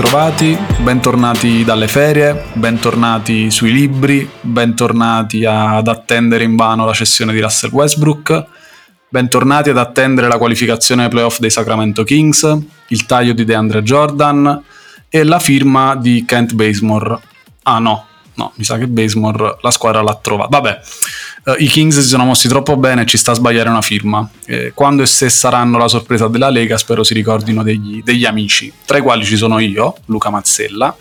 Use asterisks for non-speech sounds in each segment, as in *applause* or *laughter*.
ritrovati, bentornati dalle ferie, bentornati sui libri, bentornati ad attendere in vano la cessione di Russell Westbrook, bentornati ad attendere la qualificazione ai playoff dei Sacramento Kings, il taglio di DeAndre Jordan e la firma di Kent Bazemore. Ah no, no, mi sa che Bazemore la squadra l'ha trovata. Vabbè, uh, i Kings si sono mossi troppo bene, ci sta a sbagliare una firma. Eh, quando e se saranno la sorpresa della Lega, spero si ricordino degli, degli amici, tra i quali ci sono io, Luca Mazzella,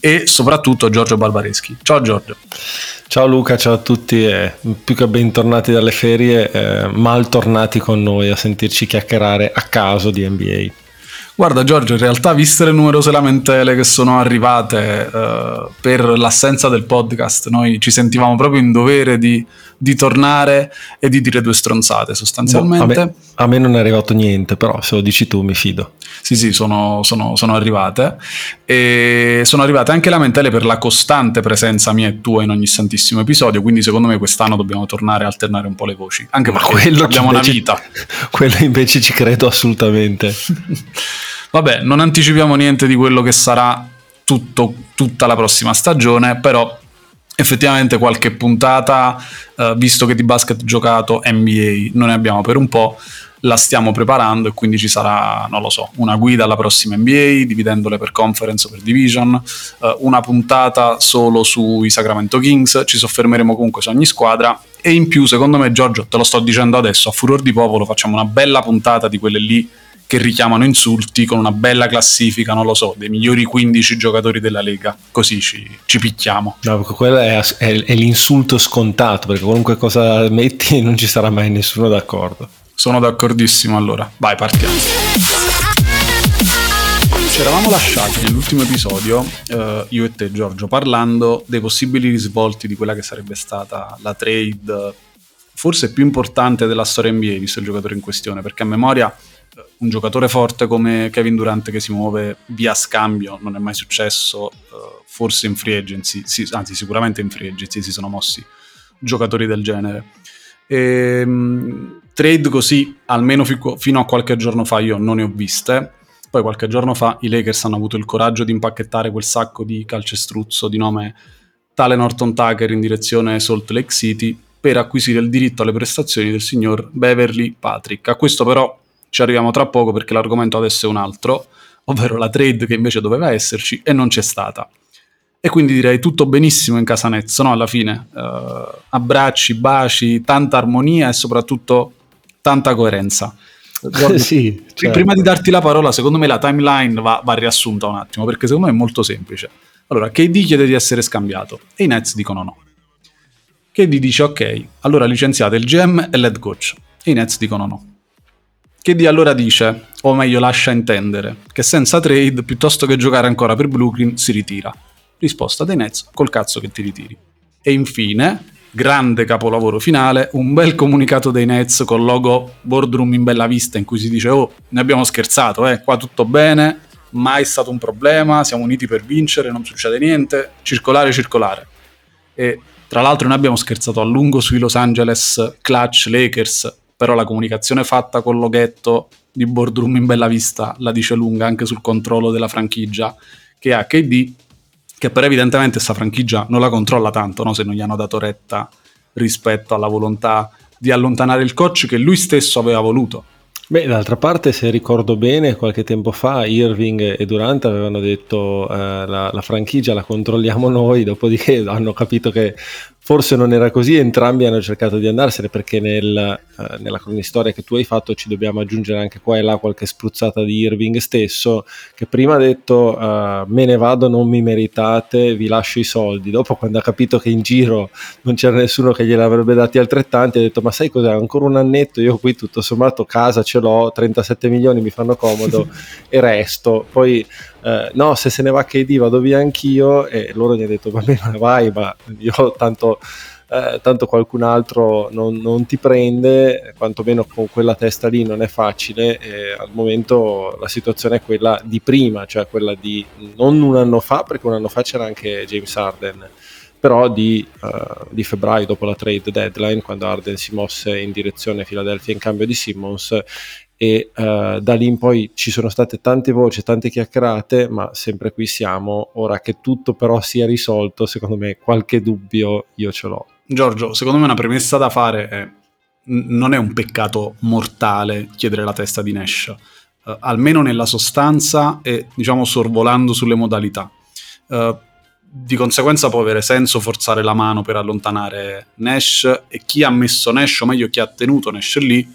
e soprattutto Giorgio Barbareschi. Ciao Giorgio. Ciao Luca, ciao a tutti e più che bentornati dalle ferie, eh, mal tornati con noi a sentirci chiacchierare a caso di NBA. Guarda Giorgio, in realtà viste le numerose lamentele che sono arrivate uh, per l'assenza del podcast, noi ci sentivamo proprio in dovere di, di tornare e di dire due stronzate sostanzialmente. No, a, me, a, me, non è arrivato niente, però se lo dici tu mi fido. Sì, sì, sono, sono, sono arrivate. E sono arrivate anche lamentele per la costante presenza mia e tua in ogni santissimo episodio, quindi secondo me quest'anno dobbiamo tornare a alternare un po' le voci. Anche perché quello abbiamo invece, una vita. *laughs* Quello invece ci credo assolutamente. *laughs* Vabbè, non anticipiamo niente di quello che sarà tutto, tutta la prossima stagione, però effettivamente qualche puntata, eh, visto che di basket giocato NBA non ne abbiamo per un po', la stiamo preparando e quindi ci sarà, non lo so, una guida alla prossima NBA, dividendole per conference o per division, eh, una puntata solo sui Sacramento Kings, ci soffermeremo comunque su ogni squadra e in più, secondo me, Giorgio, te lo sto dicendo adesso, a furor di popolo facciamo una bella puntata di quelle lì che richiamano insulti con una bella classifica, non lo so, dei migliori 15 giocatori della Lega, così ci, ci picchiamo. No, quello è, è, è, l'insulto scontato, perché qualunque cosa metti *laughs* non ci sarà mai nessuno d'accordo. Sono d'accordissimo allora, vai partiamo. Ci eravamo lasciati nell'ultimo episodio, eh, io e te Giorgio, parlando dei possibili risvolti di quella che sarebbe stata la trade forse più importante della storia NBA, visto il giocatore in questione, perché a memoria un giocatore forte come Kevin Durant che si muove via scambio non è mai successo, uh, forse in free agency, sì, anzi sicuramente in free agency si sono mossi giocatori del genere. E, um, trade così, almeno fi- fino a qualche giorno fa io non ne ho viste, poi qualche giorno fa i Lakers hanno avuto il coraggio di impacchettare quel sacco di calcestruzzo di nome tale Norton Tucker in direzione Salt Lake City per acquisire il diritto alle prestazioni del signor Beverly Patrick. A questo però ci arriviamo tra poco perché l'argomento adesso è un altro, ovvero la trade che invece doveva esserci e non c'è stata. E quindi direi tutto benissimo in casa Nets, no? Alla fine, uh, abbracci, baci, tanta armonia e soprattutto tanta coerenza. Guarda, *laughs* sì, certo. Prima di darti la parola, secondo me la timeline va, va riassunta un attimo, perché secondo me è molto semplice. Allora, KD chiede di essere scambiato e i Nets dicono no. KD dice ok, allora licenziate il GM e l'head coach e i Nets dicono no. KD allora dice, o meglio lascia intendere, che senza trade, piuttosto che giocare ancora per Brooklyn, si ritira. Risposta dei Nets, col cazzo che ti ritiri. E infine, grande capolavoro finale, un bel comunicato dei Nets col logo Boardroom in bella vista in cui si dice oh, ne abbiamo scherzato, eh, qua tutto bene, mai stato un problema, siamo uniti per vincere, non succede niente, circolare, circolare. E tra l'altro noi abbiamo scherzato a lungo sui Los Angeles Clutch Lakers però la comunicazione fatta col loghetto di Boardroom in bella vista la dice lunga anche sul controllo della franchigia che ha KD, che però evidentemente questa franchigia non la controlla tanto no? se non gli hanno dato retta rispetto alla volontà di allontanare il coach che lui stesso aveva voluto. Beh, d'altra parte, se ricordo bene, qualche tempo fa Irving e Durant avevano detto eh, la, la franchigia la controlliamo noi, dopodiché hanno capito che Forse non era così, entrambi hanno cercato di andarsene perché nel, eh, nella cronistoria che tu hai fatto ci dobbiamo aggiungere anche qua e là qualche spruzzata di Irving stesso che prima ha detto uh, me ne vado, non mi meritate, vi lascio i soldi. Dopo quando ha capito che in giro non c'era nessuno che gliel'avrebbe dati altrettanti ha detto ma sai cos'è, ancora un annetto, io qui tutto sommato casa ce l'ho, 37 milioni mi fanno comodo *laughs* e resto. Poi eh, no, se se ne va KD vado via anch'io e loro gli hanno detto va bene *laughs* vai, ma io tanto, eh, tanto qualcun altro non, non, ti prende, quantomeno con quella testa lì non è facile al momento la situazione è quella di prima, cioè quella di non un anno fa, perché un anno fa c'era anche James Harden però di, uh, di, febbraio dopo la trade deadline quando Arden si mosse in direzione Philadelphia in cambio di Simmons e uh, da lì in poi ci sono state tante voci, tante chiacchierate, ma sempre qui siamo. Ora che tutto però sia risolto, secondo me qualche dubbio io ce l'ho. Giorgio, secondo me una premessa da fare è non è un peccato mortale chiedere la testa di Nash, uh, almeno nella sostanza e diciamo sorvolando sulle modalità. Uh, di conseguenza può avere senso forzare la mano per allontanare Nash e chi ha messo Nash, o meglio chi ha tenuto Nash lì,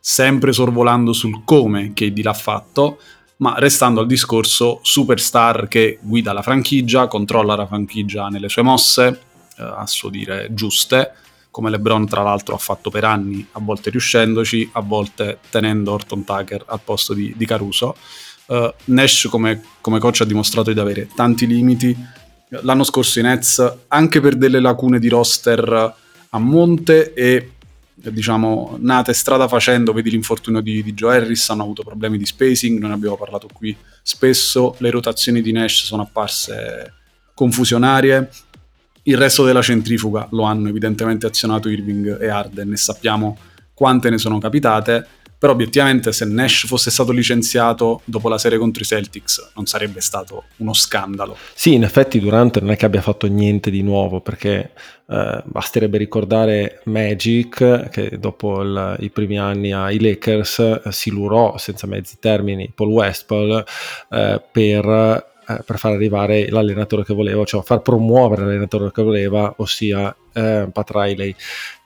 sempre sorvolando sul come KD l'ha fatto, ma restando al discorso superstar che guida la franchigia, controlla la franchigia nelle sue mosse, eh, a suo dire giuste, come LeBron tra l'altro ha fatto per anni, a volte riuscendoci, a volte tenendo Orton Tucker al posto di, di Caruso. Uh, Nash come, come coach ha dimostrato di avere tanti limiti, l'anno scorso i Nets, anche per delle lacune di roster a monte e diciamo nate strada facendo, vedi l'infortunio di, di Joe Harris, hanno avuto problemi di spacing, noi ne abbiamo parlato qui spesso, le rotazioni di Nash sono apparse confusionarie, il resto della centrifuga lo hanno evidentemente azionato Irving e Arden e sappiamo quante ne sono capitate però obiettivamente se Nash fosse stato licenziato dopo la serie contro i Celtics non sarebbe stato uno scandalo. Sì, in effetti Durant non è che abbia fatto niente di nuovo perché eh, basterebbe ricordare Magic che dopo il, i primi anni ai Lakers eh, si lurò senza mezzi termini Paul Westphal eh, per eh, per far arrivare l'allenatore che voleva, cioè far promuovere l'allenatore che voleva, ossia eh, Pat Riley.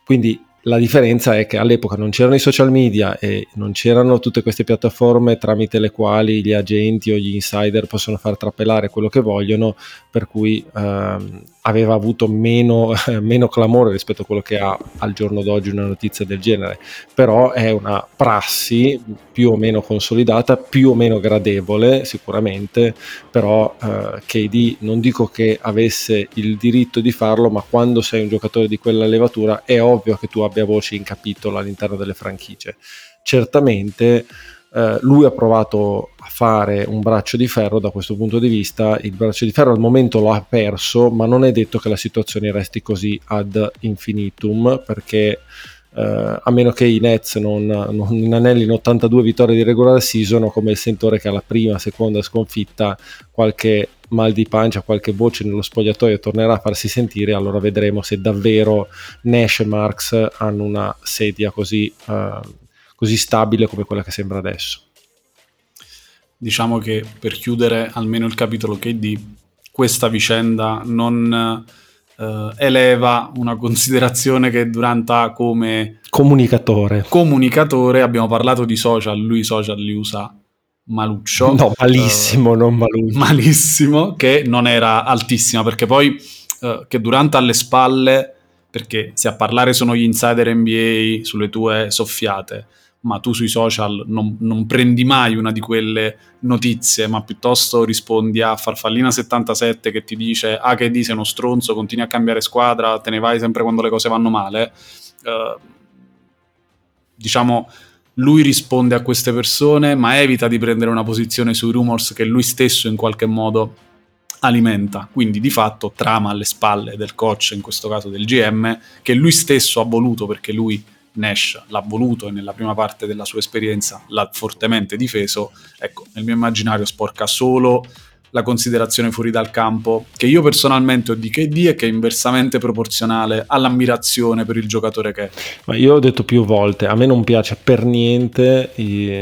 Quindi la differenza è che all'epoca non c'erano i social media e non c'erano tutte queste piattaforme tramite le quali gli agenti o gli insider possono far trappelare quello che vogliono, per cui ehm, aveva avuto meno, *laughs* meno, clamore rispetto a quello che ha al giorno d'oggi una notizia del genere. Però è una prassi più o meno consolidata, più o meno gradevole sicuramente, però eh, KD non dico che avesse il diritto di farlo, ma quando sei un giocatore di quella levatura è ovvio che tu abbia voce in capitolo all'interno delle franchigie. Certamente eh, lui ha provato a fare un braccio di ferro da questo punto di vista, il braccio di ferro al momento lo ha perso, ma non è detto che la situazione resti così ad infinitum perché Uh, a meno che i Nets non, non inanellino 82 vittorie di regular season come il sentore che alla prima, seconda sconfitta qualche mal di pancia, qualche voce nello spogliatoio tornerà a farsi sentire, allora vedremo se davvero Nash e Marks hanno una sedia così, uh, così stabile come quella che sembra adesso. Diciamo che per chiudere almeno il capitolo KD, questa vicenda non uh, eleva una considerazione che Durant come comunicatore. Comunicatore, abbiamo parlato di social, lui social li usa maluccio. No, malissimo, uh, non maluccio. Malissimo, che non era altissima, perché poi uh, che Durant alle spalle, perché se a parlare sono gli insider NBA sulle tue soffiate, ma tu sui social non, non, prendi mai una di quelle notizie, ma piuttosto rispondi a Farfallina77 che ti dice ah che di sei uno stronzo, continui a cambiare squadra, te ne vai sempre quando le cose vanno male. Uh, diciamo, lui risponde a queste persone, ma evita di prendere una posizione sui rumors che lui stesso in qualche modo alimenta, quindi di fatto trama alle spalle del coach, in questo caso del GM, che lui stesso ha voluto perché lui Nash l'ha voluto e nella prima parte della sua esperienza l'ha fortemente difeso, ecco, nel mio immaginario sporca solo la considerazione fuori dal campo, che io personalmente ho di KD e che è inversamente proporzionale all'ammirazione per il giocatore che è. Ma io ho detto più volte, a me non piace per niente,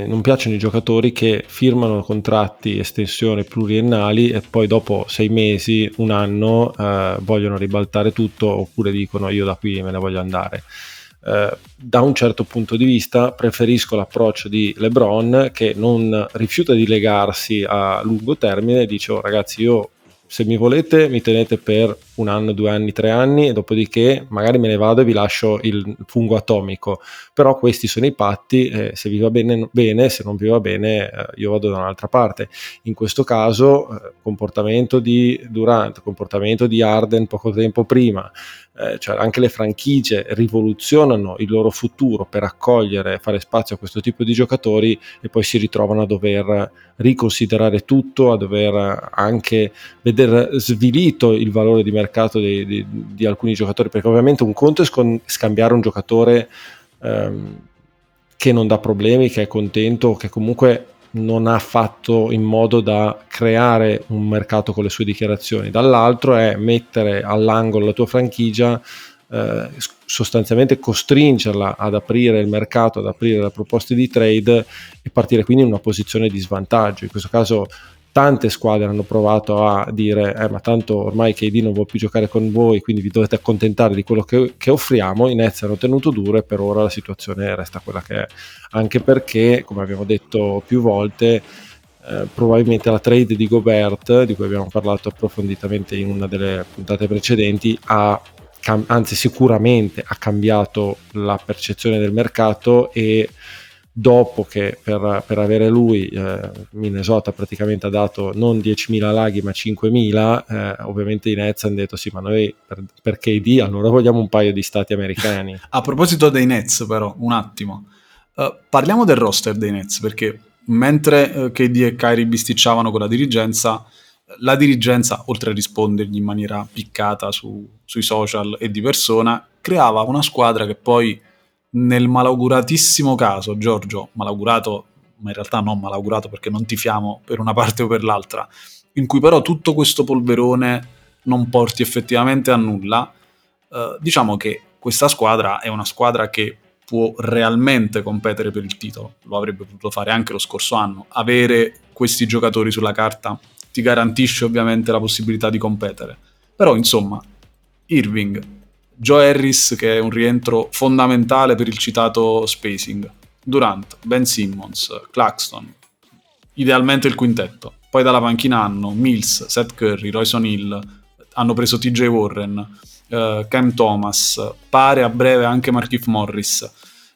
non piacciono i giocatori che firmano contratti estensione pluriennali e poi dopo sei mesi, un anno, eh, vogliono ribaltare tutto oppure dicono io da qui me ne voglio andare. Eh, da un certo punto di vista preferisco l'approccio di LeBron che non rifiuta di legarsi a lungo termine e dice oh, ragazzi io se mi volete mi tenete per un anno, due anni, tre anni e dopodiché magari me ne vado e vi lascio il fungo atomico. Però questi sono i patti, eh, se vi va bene, bene, se non vi va bene eh, io vado da un'altra parte. In questo caso eh, comportamento di Durant, comportamento di Arden poco tempo prima, eh, cioè anche le franchigie rivoluzionano il loro futuro per accogliere, fare spazio a questo tipo di giocatori e poi si ritrovano a dover riconsiderare tutto, a dover anche vedere svilito il valore di mercato mercato di, di, di alcuni giocatori, perché ovviamente un conto è scambiare un giocatore ehm, che non dà problemi, che è contento, che comunque non ha fatto in modo da creare un mercato con le sue dichiarazioni. Dall'altro è mettere all'angolo la tua franchigia, eh, sostanzialmente costringerla ad aprire il mercato, ad aprire le proposte di trade e partire quindi in una posizione di svantaggio. In questo caso tante squadre hanno provato a dire eh, ma tanto ormai KD non vuole più giocare con voi quindi vi dovete accontentare di quello che, che offriamo. I Nets hanno tenuto duro e per ora la situazione resta quella che è. Anche perché come abbiamo detto più volte eh, probabilmente la trade di Gobert di cui abbiamo parlato approfonditamente in una delle puntate precedenti ha anzi sicuramente ha cambiato la percezione del mercato e dopo che per, per avere lui eh, Minnesota praticamente ha dato non 10.000 laghi ma 5.000 eh, ovviamente i Nets hanno detto sì ma noi per, per KD allora vogliamo un paio di stati americani. *laughs* A proposito dei Nets però un attimo. Uh, parliamo del roster dei Nets perché mentre uh, KD e Kyrie bisticciavano con la dirigenza la dirigenza oltre a rispondergli in maniera piccata su, sui social e di persona creava una squadra che poi nel malauguratissimo caso, Giorgio, malaugurato, ma in realtà non malaugurato perché non tifiamo per una parte o per l'altra, in cui però tutto questo polverone non porti effettivamente a nulla, eh, diciamo che questa squadra è una squadra che può realmente competere per il titolo, lo avrebbe potuto fare anche lo scorso anno, avere questi giocatori sulla carta ti garantisce ovviamente la possibilità di competere, però insomma Irving, Joe Harris che è un rientro fondamentale per il citato spacing, Durant, Ben Simmons, Claxton, idealmente il quintetto. Poi dalla panchina hanno Mills, Seth Curry, Royce O'Neill, hanno preso TJ Warren, uh, Cam Thomas, pare a breve anche Markif Morris.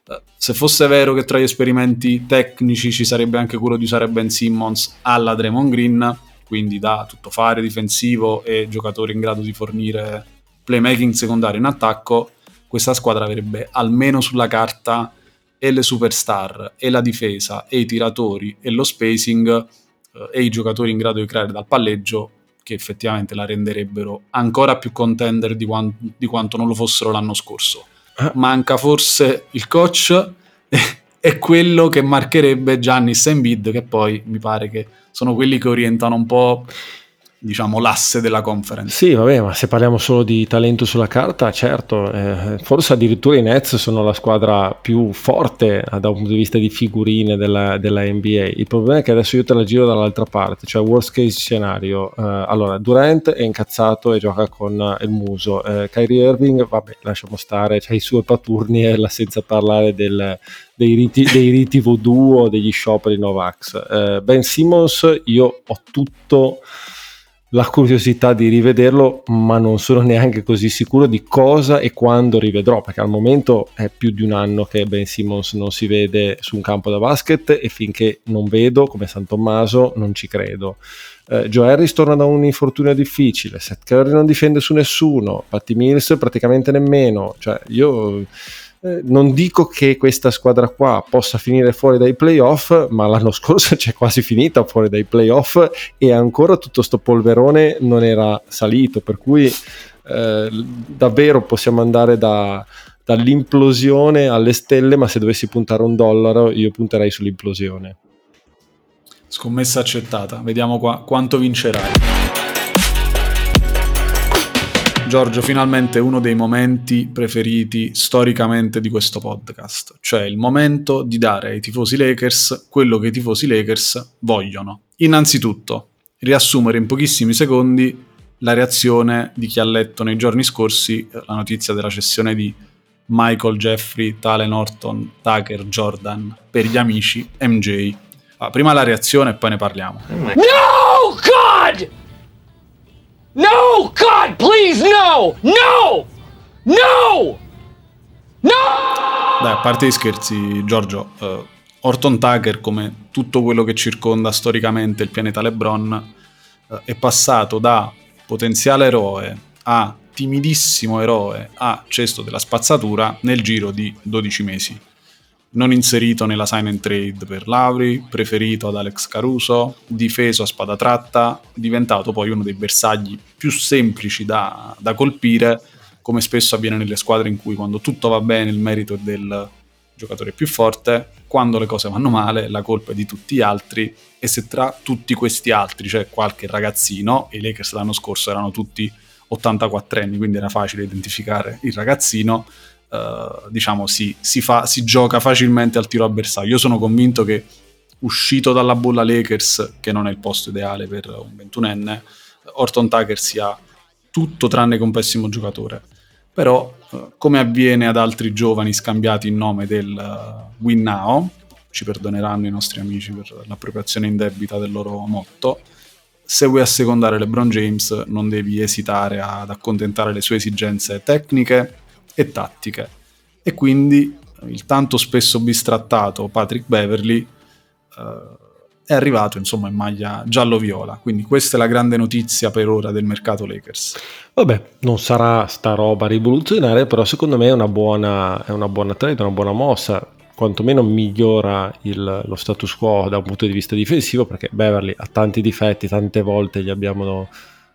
Uh, se fosse vero che tra gli esperimenti tecnici ci sarebbe anche quello di usare Ben Simmons alla Draymond Green, quindi da tuttofare difensivo e giocatore in grado di fornire playmaking secondario in attacco, questa squadra avrebbe almeno sulla carta e le superstar, e la difesa, e i tiratori, e lo spacing, eh, e i giocatori in grado di creare dal palleggio, che effettivamente la renderebbero ancora più contender di, quant- di quanto non lo fossero l'anno scorso. Ah. Manca forse il coach *laughs* e quello che marcherebbe Giannis e Embiid, che poi mi pare che sono quelli che orientano un po' diciamo, l'asse della conference. Sì, vabbè, ma se parliamo solo di talento sulla carta, certo, eh, forse addirittura i Nets sono la squadra più forte da un punto di vista di figurine della, della NBA. Il problema è che adesso io te la giro dall'altra parte, cioè worst case scenario. Eh, allora, Durant è incazzato e gioca con il muso. Eh, Kyrie Irving, vabbè, lasciamo stare, c'ha i suoi paturni e senza parlare del, dei riti, dei riti voodoo o degli scioperi Novax. Eh, ben Simmons, io ho tutto la curiosità di rivederlo, ma non sono *laughs* neanche così sicuro di cosa e quando rivedrò, perché al momento è più di un anno che Ben Simmons non si vede su un campo da basket e finché non vedo, come San Tommaso, non ci credo. Uh, Joe Harris torna da un infortunio difficile, Seth Curry non difende su nessuno, Patty Mills praticamente nemmeno, cioè io eh, non dico che questa squadra qua possa finire fuori dai playoff, ma l'anno *laughs* scorso c'è quasi finita fuori dai playoff e ancora tutto sto polverone non era salito, per cui eh, davvero possiamo andare da, dall'implosione alle stelle, ma se dovessi puntare un dollaro io punterei sull'implosione. Scommessa accettata, vediamo qua, quanto vincerai. Giorgio, finalmente uno dei momenti preferiti storicamente di questo podcast, cioè il momento di dare ai tifosi Lakers quello che i tifosi Lakers vogliono. Innanzitutto, riassumere in pochissimi secondi la reazione di chi ha letto nei giorni scorsi la notizia della cessione di Michael Jeffrey, Tale Norton, Tucker, Jordan per gli amici MJ. Ah, prima la reazione e poi ne parliamo. No, God! No! God, please, no! No! No! No! Dai, a parte gli scherzi, Giorgio, uh, Orton Tucker, come tutto quello che circonda storicamente il pianeta LeBron, uh, è passato da potenziale eroe a timidissimo eroe a cesto della spazzatura nel giro di 12 mesi non inserito nella sign and trade per Lauri, preferito ad Alex Caruso, difeso a spada tratta, diventato poi uno dei bersagli più semplici da, da colpire, come spesso avviene nelle squadre in cui quando tutto va bene il merito è del giocatore più forte, quando le cose vanno male la colpa è di tutti gli altri e se tra tutti questi altri c'è qualche ragazzino, e i Lakers l'anno scorso erano tutti 84 anni, quindi era facile identificare il ragazzino, eh, diciamo si, si, fa, si gioca facilmente al tiro avversario. Io sono convinto che uscito dalla bolla Lakers, che non è il posto ideale per un 21enne, Orton Tucker sia tutto tranne che un pessimo giocatore. Però, eh, come avviene ad altri giovani scambiati in nome del uh, Win Now, ci perdoneranno i nostri amici per l'appropriazione indebita del loro motto, se vuoi assecondare LeBron James non devi esitare ad accontentare le sue esigenze tecniche e tattiche. E quindi il tanto spesso bistrattato Patrick Beverly uh, è arrivato insomma in maglia giallo-viola. Quindi questa è la grande notizia per ora del mercato Lakers. Vabbè, non sarà sta roba rivoluzionaria, però secondo me è una buona, è una buona trade, una buona mossa. Quantomeno migliora il, lo status quo da un punto di vista difensivo, perché Beverly ha tanti difetti, tante volte gli abbiamo,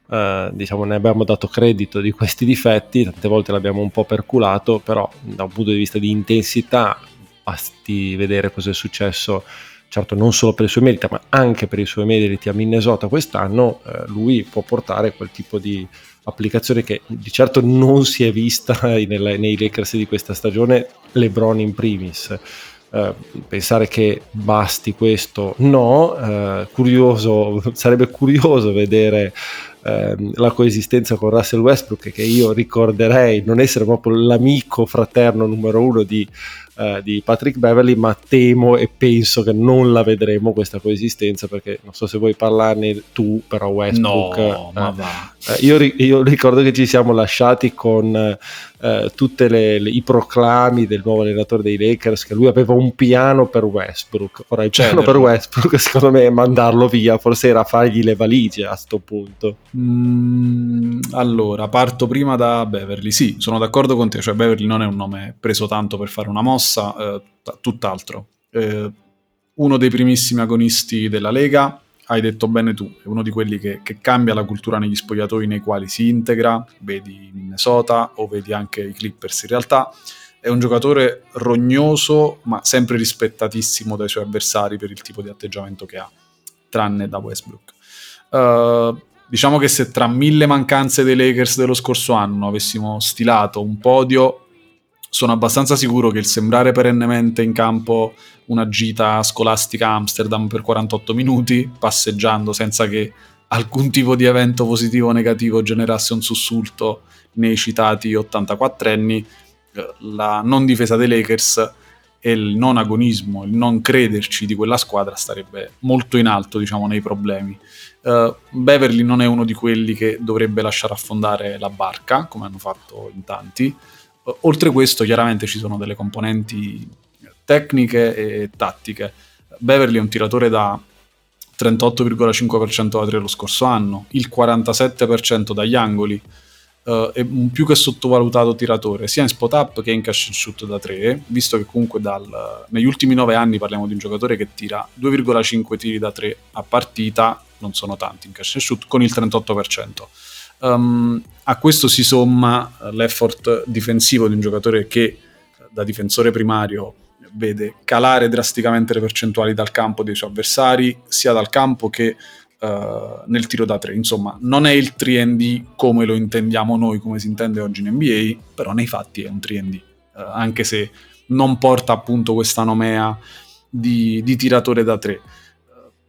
eh, diciamo, ne abbiamo dato credito di questi difetti, tante volte l'abbiamo un po' perculato, però da un punto di vista di intensità basti vedere cosa è successo certo non solo per i suoi meriti, ma anche per i suoi meriti a Minnesota quest'anno, eh, lui può portare quel tipo di applicazione che di certo non si è vista *laughs* nel, nei Lakers di questa stagione, LeBron in primis. Uh, pensare che basti questo no, uh, curioso, *laughs* sarebbe curioso vedere uh, la coesistenza con Russell Westbrook che io ricorderei non essere proprio l'amico fraterno numero uno di eh, di Patrick Beverly, ma temo e penso che non la vedremo questa coesistenza perché non so se vuoi parlarne tu, però Westbrook... No, eh, ma va. Eh, io, io, ricordo che ci siamo lasciati con eh, tutti i proclami del nuovo allenatore dei Lakers che lui aveva un piano per Westbrook. Ora il piano per Westbrook *laughs* secondo me è mandarlo via, forse era fargli le valigie a questo punto. Mm, allora, parto prima da Beverly. Sì, sono d'accordo con te, cioè Beverly non è un nome preso tanto per fare una mossa, eh, tutt'altro. Eh, uno dei primissimi agonisti della Lega, hai detto bene tu, è uno di quelli che, che, cambia la cultura negli spogliatoi nei quali si integra, vedi Minnesota o vedi anche i Clippers in realtà, è un giocatore rognoso ma sempre rispettatissimo dai suoi avversari per il tipo di atteggiamento che ha, tranne da Westbrook. Uh, diciamo che se tra mille mancanze dei Lakers dello scorso anno avessimo stilato un podio sono abbastanza sicuro che il sembrare perennemente in campo una gita scolastica a Amsterdam per 48 minuti, passeggiando senza che alcun tipo di evento positivo o negativo generasse un sussulto nei citati 84 anni, eh, la non difesa dei Lakers e il non agonismo, il non crederci di quella squadra starebbe molto in alto, diciamo, nei problemi. Uh, Beverly non è uno di quelli che dovrebbe lasciare affondare la barca, come hanno fatto in tanti, Oltre a questo, chiaramente ci sono delle componenti tecniche e tattiche. Beverly è un tiratore da 38,5% da 3 lo scorso anno, il 47% dagli angoli, uh, è un più che sottovalutato tiratore, sia in spot up che in cash and shoot da 3, visto che comunque dal, negli ultimi 9 anni parliamo di un giocatore che tira 2,5 tiri da 3 a partita, non sono tanti in cash and shoot, con il 38%. Um, a questo si somma l'effort difensivo di un giocatore che da difensore primario vede calare drasticamente le percentuali dal campo dei suoi avversari, sia dal campo che uh, nel tiro da tre. Insomma, non è il 3D come lo intendiamo noi, come si intende oggi in NBA, però nei fatti è un 3D, uh, anche se non porta appunto questa nomea di, di tiratore da tre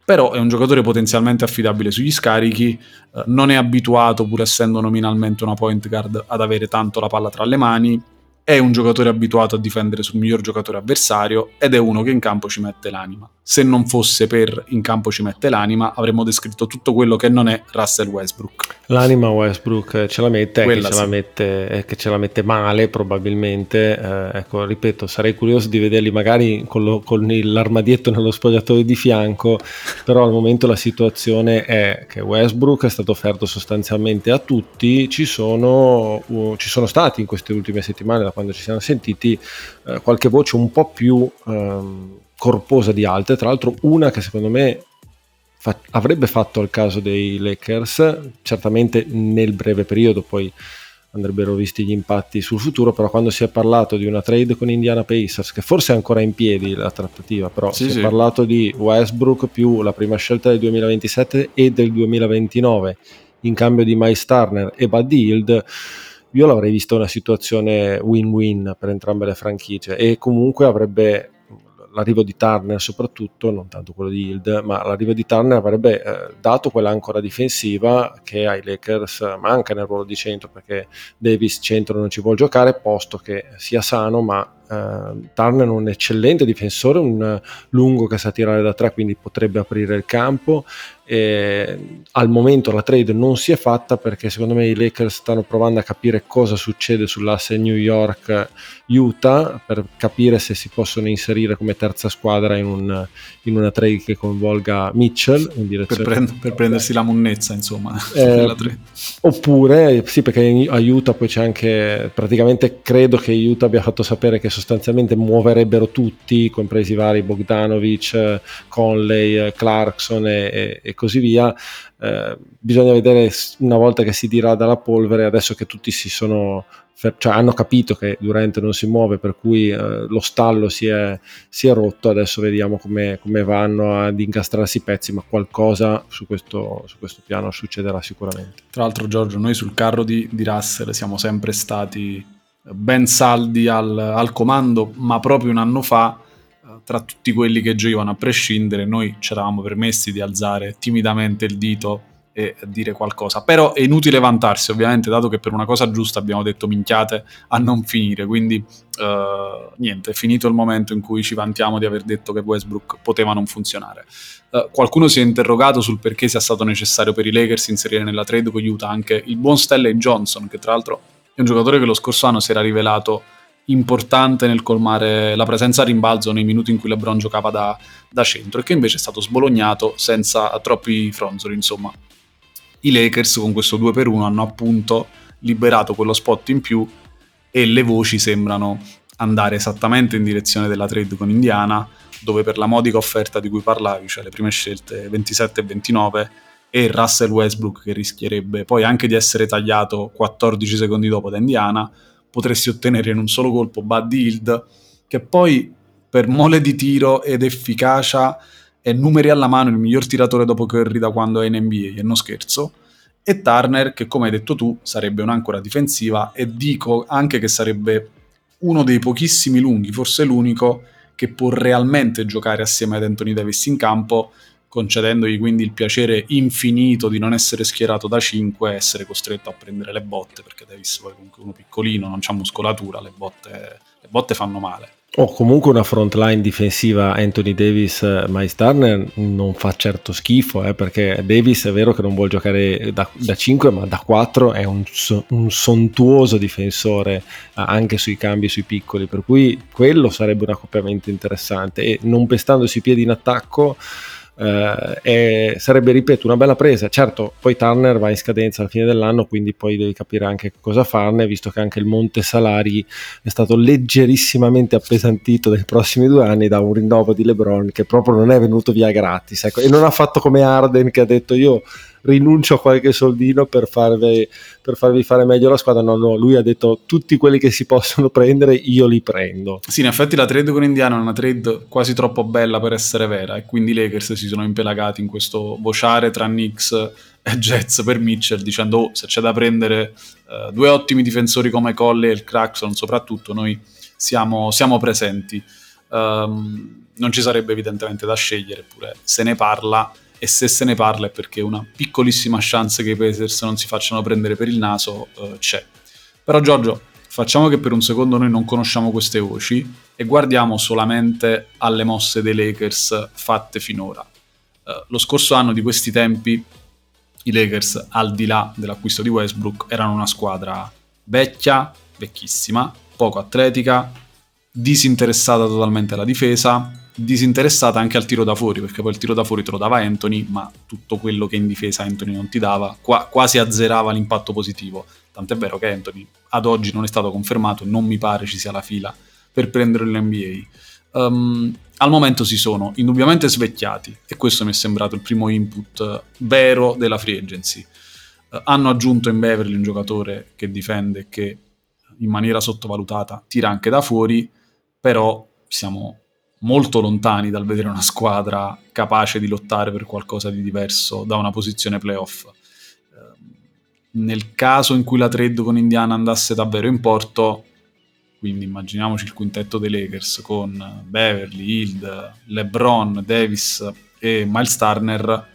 però è un giocatore potenzialmente affidabile sugli scarichi, eh, non è abituato, pur essendo nominalmente una point guard, ad avere tanto la palla tra le mani, è un giocatore abituato a difendere sul miglior giocatore avversario ed è uno che in campo ci mette l'anima. Se non fosse per in campo ci mette l'anima, avremmo descritto tutto quello che non è Russell Westbrook. L'anima Westbrook ce la mette, che ce, sì. la mette che ce la mette male probabilmente. Eh, ecco, ripeto, sarei curioso di vederli magari con, lo, con l'armadietto nello spogliatoio di fianco, però al momento la situazione è che Westbrook è stato offerto sostanzialmente a tutti, ci sono, uh, ci sono stati in queste ultime settimane quando ci siamo sentiti eh, qualche voce un po' più ehm, corposa di altre, tra l'altro una che secondo me fa- avrebbe fatto al caso dei Lakers, certamente nel breve periodo, poi andrebbero visti gli impatti sul futuro, però quando si è parlato di una trade con Indiana Pacers, che forse è ancora in piedi la trattativa, però sì, si sì. è parlato di Westbrook più la prima scelta del 2027 e del 2029 in cambio di Miles Turner e Buddy Hield, io l'avrei vista una situazione win-win per entrambe le franchigie e comunque avrebbe l'arrivo di Turner soprattutto, non tanto quello di Hild, ma l'arrivo di Turner avrebbe eh, dato quell'ancora difensiva che ai Lakers manca nel ruolo di centro perché Davis centro non ci vuole giocare, posto che sia sano, ma Uh, Turner è un eccellente difensore, un lungo che sa tirare da tre, quindi potrebbe aprire il campo. E al momento la trade non si è fatta perché secondo me i Lakers stanno provando a capire cosa succede sull'asse New York-Utah per capire se si possono inserire come terza squadra in, un, in una trade che coinvolga Mitchell per, prend- per prendersi la monnezza insomma *laughs* eh, oppure sì perché a Utah poi c'è anche praticamente credo che Utah abbia fatto sapere che sostanzialmente muoverebbero tutti, compresi i vari Bogdanovic, Conley, Clarkson e, e così via. Eh, bisogna vedere una volta che si dirà dalla polvere, adesso che tutti si sono cioè hanno capito che Durante non si muove, per cui eh, lo stallo si è, si è, rotto. Adesso vediamo come, come, vanno ad incastrarsi i pezzi, ma qualcosa su questo, su questo, piano succederà sicuramente. Tra l'altro, Giorgio, noi sul carro di, di Russell siamo sempre stati ben saldi al, al comando, ma proprio un anno fa tra tutti quelli che giocavano a prescindere, noi ci eravamo permessi di alzare timidamente il dito e dire qualcosa. Però è inutile vantarsi, ovviamente, dato che per una cosa giusta abbiamo detto minchiate a non finire. Quindi, uh, niente, è finito il momento in cui ci vantiamo di aver detto che Westbrook poteva non funzionare. Uh, qualcuno si è interrogato sul perché sia stato necessario per i Lakers inserire nella trade con Utah anche il buon Stanley Johnson, che tra l'altro è un giocatore che lo scorso anno si era rivelato importante nel colmare la presenza a rimbalzo nei minuti in cui LeBron giocava da, da centro e che invece è stato sbolognato senza troppi fronzoli. Insomma, i Lakers con questo 2 per 1 hanno appunto liberato quello spot in più e le voci sembrano andare esattamente in direzione della trade con Indiana, dove per la modica offerta di cui parlavi, cioè le prime scelte 27 e 29, e Russell Westbrook che rischierebbe poi anche di essere tagliato 14 secondi dopo da Indiana, potresti ottenere in un solo colpo Buddy Hield che poi per mole di tiro ed efficacia è numeri alla mano il miglior tiratore dopo Curry da quando è in NBA, e non scherzo, e Turner che come hai detto tu sarebbe un'ancora difensiva e dico anche che sarebbe uno dei pochissimi lunghi, forse l'unico, che può realmente giocare assieme ad Anthony Davis in campo concedendogli quindi il piacere infinito di non essere schierato da 5 e essere costretto a prendere le botte, perché Davis poi comunque uno piccolino, non ha muscolatura, le botte, le botte fanno male. O oh, comunque una front line difensiva Anthony Davis, Miles Turner non fa certo schifo, eh, perché Davis è vero che non vuole giocare da, da 5, ma da 4 è un, un, sontuoso difensore anche sui cambi sui piccoli, per cui quello sarebbe un accoppiamento interessante e non pestandosi i piedi in attacco eh, sarebbe, ripeto, una bella presa. Certo, poi Turner va in scadenza alla fine dell'anno, quindi poi devi capire anche cosa farne, visto che anche il monte salari è stato leggerissimamente appesantito nei prossimi due anni da un rinnovo di LeBron che proprio non è venuto via gratis. Ecco, e non ha fatto come Arden che ha detto io rinuncio a qualche soldino per farvi, per farvi fare meglio la squadra. No, no, lui ha detto tutti quelli che si possono prendere, io li prendo. Sì, in effetti la trade con Indiana è una trade quasi troppo bella per essere vera e quindi i Lakers si sono impelagati in questo vociare tra Knicks e Jets per Mitchell dicendo oh, se c'è da prendere uh, due ottimi difensori come Colle e il Craxon soprattutto noi siamo, siamo presenti. Um, non ci sarebbe evidentemente da scegliere, eppure se ne parla e se se ne parla è perché una piccolissima chance che i Pacers non si facciano prendere per il naso uh, c'è. Però Giorgio, facciamo che per un secondo noi non conosciamo queste voci e guardiamo solamente alle mosse dei Lakers fatte finora. Uh, lo scorso anno di questi tempi i Lakers, al di là dell'acquisto di Westbrook, erano una squadra vecchia, vecchissima, poco atletica, disinteressata totalmente alla difesa, disinteressata anche al tiro da fuori, perché poi il tiro da fuori te lo dava Anthony, ma tutto quello che in difesa Anthony non ti dava, qua, quasi azzerava l'impatto positivo. Tant'è vero che Anthony ad oggi non è stato confermato non mi pare ci sia la fila per prendere l'NBA. Um, ehm, al momento si sono indubbiamente svecchiati e questo mi è sembrato il primo input vero della free agency. Uh, hanno aggiunto in Beverly un giocatore che difende e che in maniera sottovalutata tira anche da fuori, però siamo molto lontani dal vedere una squadra capace di lottare per qualcosa di diverso da una posizione playoff. Ehm, nel caso in cui la trade con Indiana andasse davvero in porto, quindi immaginiamoci il quintetto dei Lakers con Beverly, Hild, LeBron, Davis e Miles Turner,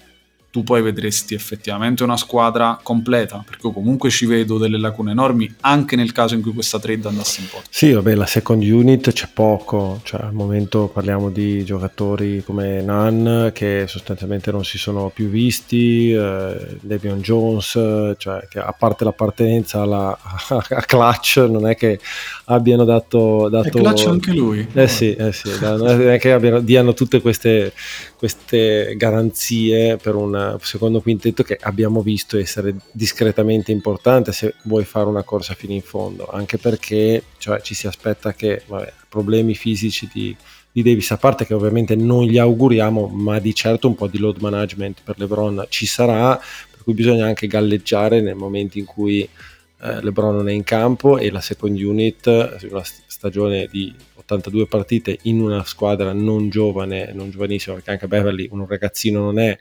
tu poi vedresti effettivamente una squadra completa, perché io comunque ci vedo delle lacune enormi anche nel caso in cui questa trade andasse in porto. Sì, vabbè, la second unit c'è poco, cioè al momento parliamo di giocatori come Nan che sostanzialmente non si sono più visti, eh, Devion Jones, cioè che a parte l'appartenenza alla, *laughs* a Clutch non è che abbiano dato... dato... E Clutch anche lui. Eh sì, eh sì, non è che abbiano, diano tutte queste, queste garanzie per secondo quintetto che abbiamo visto essere discretamente importante se vuoi fare una corsa fino in fondo, anche perché cioè, ci si aspetta che vabbè, problemi fisici di, di Davis, a parte che ovviamente non gli auguriamo, ma di certo un po' di load management per LeBron ci sarà, per cui bisogna anche galleggiare nel momento in cui eh, LeBron non è in campo e la second unit, una stagione di 82 partite in una squadra non giovane, non giovanissima, perché anche Beverly un ragazzino non è,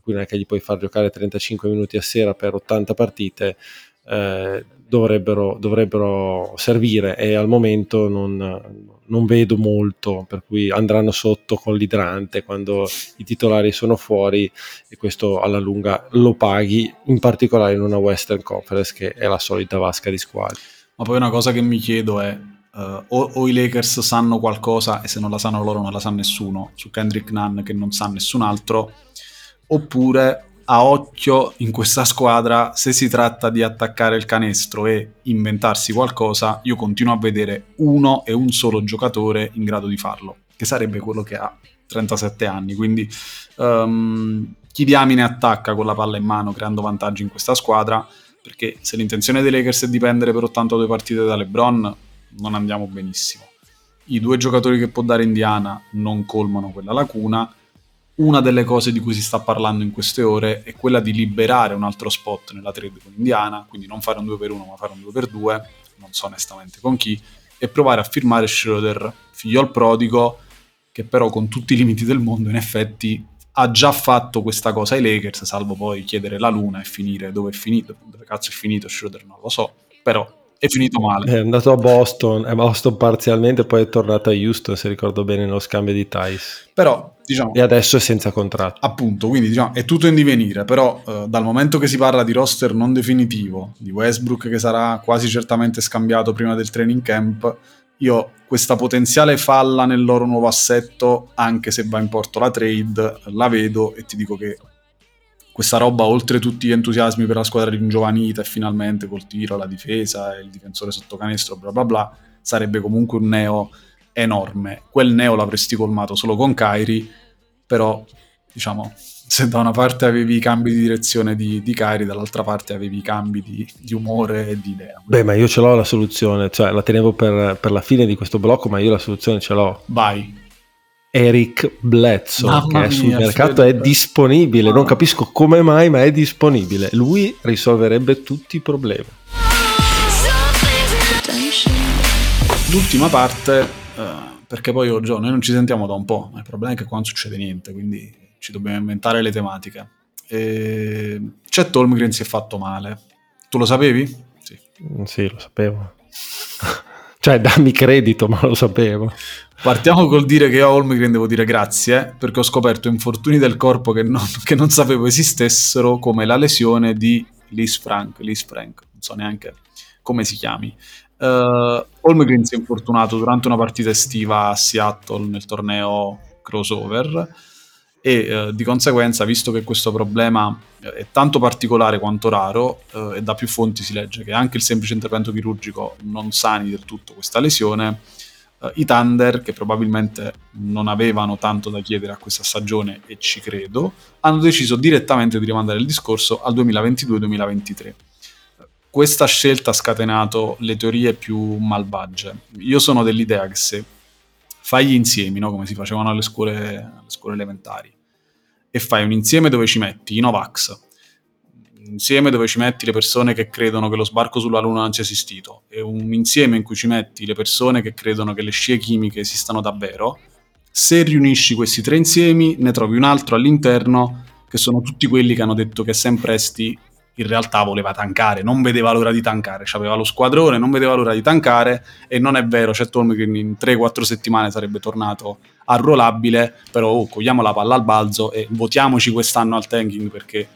per cui non è che gli puoi far giocare 35 minuti a sera per 80 partite, eh, dovrebbero, dovrebbero, servire e al momento non, non, vedo molto, per cui andranno sotto con l'idrante quando i titolari sono fuori e questo alla lunga lo paghi, in particolare in una Western Conference che è la solita vasca di squadre. Ma poi una cosa che mi chiedo è, Uh, o, o, i Lakers sanno qualcosa e se non la sanno loro non la sa nessuno su Kendrick Nunn che non sa nessun altro oppure a occhio in questa squadra, se si tratta di attaccare il canestro e inventarsi qualcosa, io continuo a vedere uno e un solo giocatore in grado di farlo, che sarebbe quello che ha 37 anni. Quindi um, chi diamine attacca con la palla in mano creando vantaggi in questa squadra, perché se l'intenzione dei Lakers è dipendere per 82 partite da LeBron, non andiamo benissimo. I due giocatori che può dare Indiana non colmano quella lacuna una delle cose di cui si sta parlando in queste ore è quella di liberare un altro spot nella trade con Indiana, quindi non fare un 2x1 ma fare un 2x2, non so onestamente con chi, e provare a firmare Schroeder, figlio al prodigo, che però con tutti i limiti del mondo in effetti ha già fatto questa cosa ai Lakers, salvo poi chiedere la luna e finire dove è finito, dove cazzo è finito Schroeder non lo so, però è finito male. È andato a Boston, è Boston parzialmente, poi è tornato a Houston, se ricordo bene, nello scambio di Tice. Però, diciamo... E adesso è senza contratto. Appunto, quindi diciamo, è tutto in divenire, però eh, dal momento che si parla di roster non definitivo, di Westbrook che sarà quasi certamente scambiato prima del training camp, io questa potenziale falla nel loro nuovo assetto, anche se va in porto la trade, la vedo e ti dico che questa roba, oltre tutti gli entusiasmi per la squadra ringiovanita e finalmente col tiro, la difesa e il difensore sotto canestro, bla bla bla, sarebbe comunque un neo enorme. Quel neo l'avresti colmato solo con Kairi, però diciamo, se da una parte avevi i cambi di direzione di, di Kairi, dall'altra parte avevi i cambi di, di, umore e di idea. Beh, ma io ce l'ho la soluzione, cioè la tenevo per, per la fine di questo blocco, ma io la soluzione ce l'ho. Vai. Eric Bledsoe Mamma che è sul mia, mercato è disponibile non capisco come mai ma è disponibile lui risolverebbe tutti i problemi l'ultima parte uh, perché poi oh, Gio, noi non ci sentiamo da un po' il problema è che qua non succede niente quindi ci dobbiamo inventare le tematiche. E... Chet Holmgren si è fatto male. Tu lo sapevi? sì, mm, sì lo sapevo. *laughs* Cioè dammi credito ma lo sapevo. Partiamo col dire che io a Holmgren devo dire grazie perché ho scoperto infortuni del corpo che non, che non sapevo esistessero come la lesione di Liz Frank, Liz Frank, non so neanche come si chiami. Uh, Holmgren si è infortunato durante una partita estiva a Seattle nel torneo crossover e uh, di conseguenza, visto che questo problema è tanto particolare quanto raro uh, e da più fonti si legge che anche il semplice intervento chirurgico non sani del tutto questa lesione, Uh, I Thunder, che probabilmente non avevano tanto da chiedere a questa stagione, e ci credo, hanno deciso direttamente di rimandare il discorso al 2022-2023. Questa scelta ha scatenato le teorie più malvagie. Io sono dell'idea che se fai gli insiemi, no? come si facevano alle scuole, alle scuole elementari, e fai un insieme dove ci metti i Novax, insieme dove ci metti le persone che credono che lo sbarco sulla Luna non sia esistito e un insieme in cui ci metti le persone che credono che le scie chimiche esistano davvero, se riunisci questi tre insiemi ne trovi un altro all'interno che sono tutti quelli che hanno detto che Sam Presti in realtà voleva tankare, non vedeva l'ora di tankare, aveva lo squadrone, non vedeva l'ora di tankare e non è vero, c'è Holmgren in 3-4 settimane sarebbe tornato arruolabile, però oh, cogliamo la palla al balzo e votiamoci quest'anno al tanking perché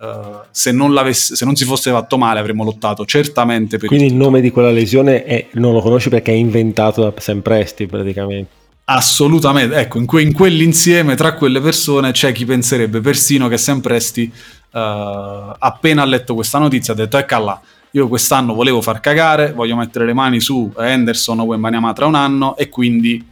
Uh, se, non se, non si fosse fatto male avremmo lottato certamente per quindi il, il nome di quella lesione è, non lo conosci perché è inventato da Sam Presti praticamente. Assolutamente ecco in, que- in, quell'insieme tra quelle persone c'è chi penserebbe persino che Sam Presti uh, appena ha letto questa notizia ha detto ecco là io quest'anno volevo far cagare voglio mettere le mani su Henderson o Wembanyama tra un anno e quindi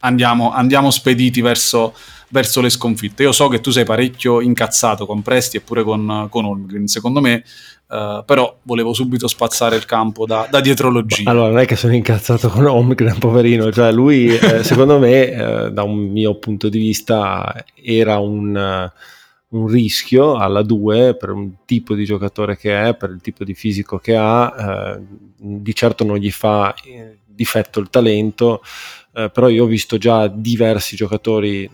andiamo, andiamo spediti verso verso le sconfitte. Io so che tu sei parecchio incazzato con Presti e pure con, con Holmgren, secondo me, uh, però volevo subito spazzare il campo da, da dietrologia. Allora, non è che sono incazzato con Holmgren, poverino, cioè lui, eh, secondo me, eh, da un mio punto di vista, era un... Uh, un rischio alla 2 per un tipo di giocatore che è, per il tipo di fisico che ha, eh, di certo non gli fa eh, difetto il talento, eh, però io ho visto già diversi giocatori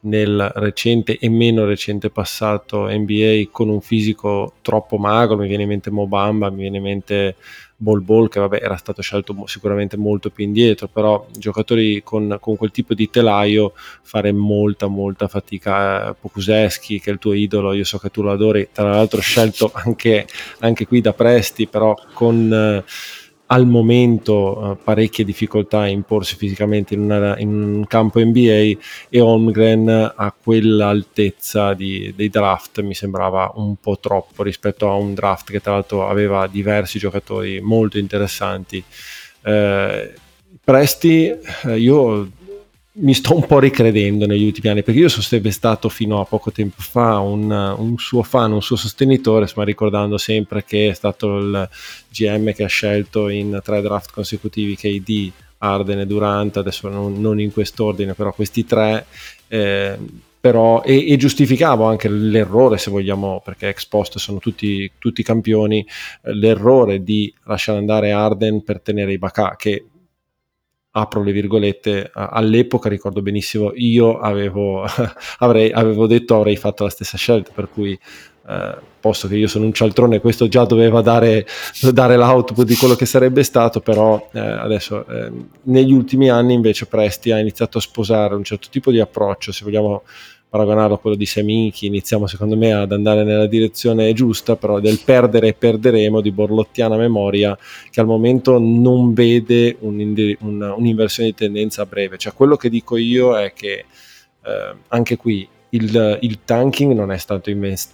nel recente e meno recente passato NBA con un fisico troppo magro, mi viene in mente Mobamba, mi viene in mente Bol Bol che vabbè era stato scelto sicuramente molto più indietro, però giocatori con, con quel tipo di telaio fare molta molta fatica, Pokuseschi che è il tuo idolo, io so che tu lo adori, tra l'altro scelto anche, anche qui da Presti, però con... Eh, al momento eh, parecchie difficoltà a imporsi fisicamente in, una, in, un campo NBA e Holmgren a quell'altezza di, dei draft mi sembrava un po' troppo rispetto a un draft che tra l'altro aveva diversi giocatori molto interessanti. Eh, Presti, eh, io mi sto un po' ricredendo negli ultimi anni perché io sono sempre stato fino a poco tempo fa un, un suo fan, un suo sostenitore, ma ricordando sempre che è stato il GM che ha scelto in tre draft consecutivi KD, Arden e Durant, adesso non, non in quest'ordine, però questi tre. Eh, però, e, e, giustificavo anche l'errore, se vogliamo, perché ex post sono tutti, tutti campioni, l'errore di lasciare andare Arden per tenere i Bacà, che apro le virgolette, all'epoca ricordo benissimo, io avevo, *laughs* avrei, avevo detto avrei fatto la stessa scelta, per cui eh, posto che io sono un cialtrone, questo già doveva dare, dare l'output di quello che sarebbe stato, però eh, adesso eh, negli ultimi anni invece Presti ha iniziato a sposare un certo tipo di approccio, se vogliamo paragonarlo a quello di Seminchi, iniziamo secondo me ad andare nella direzione giusta, però del perdere e perderemo di borlottiana memoria che al momento non vede un, un, un'inversione di tendenza a breve. Cioè quello che dico io è che eh, anche qui il, il, tanking non è stato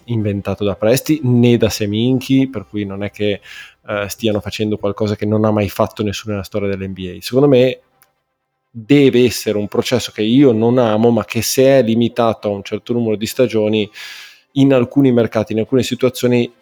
inventato da Presti né da Seminchi, per cui non è che eh, stiano facendo qualcosa che non ha mai fatto nessuno nella storia dell'NBA. Secondo me deve essere un processo che io non amo, ma che se è limitato a un certo numero di stagioni, in alcuni mercati, in alcune situazioni,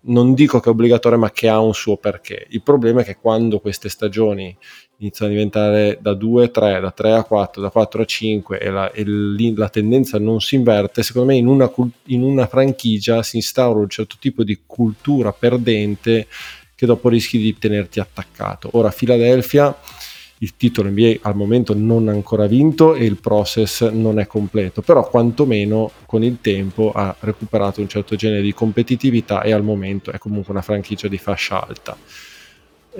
non dico che è obbligatorio, ma che ha un suo perché. Il problema è che quando queste stagioni iniziano a diventare da 2 a 3, da 3 a 4, da 4 a 5 e la, e la tendenza non si inverte, secondo me in una, in una franchigia si instaura un certo tipo di cultura perdente che dopo rischi di tenerti attaccato. Ora, Philadelphia il titolo NBA al momento non ha ancora vinto e il process non è completo, però quantomeno con il tempo ha recuperato un certo genere di competitività e al momento è comunque una franchigia di fascia alta.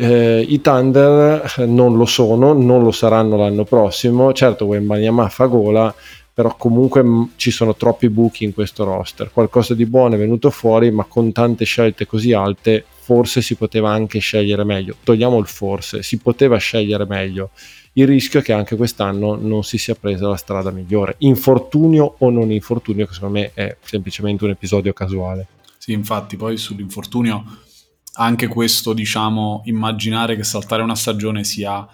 Eh, I Thunder non lo sono, non lo saranno l'anno prossimo, certo Wembanyama fa gola, però comunque m- ci sono troppi buchi in questo roster, qualcosa di buono è venuto fuori, ma con tante scelte così alte forse si poteva anche scegliere meglio. Togliamo il forse, si poteva scegliere meglio. Il rischio è che anche quest'anno non si sia presa la strada migliore. Infortunio o non infortunio, che secondo me è semplicemente un episodio casuale. Sì, infatti, poi sull'infortunio anche questo, diciamo, immaginare che saltare una stagione sia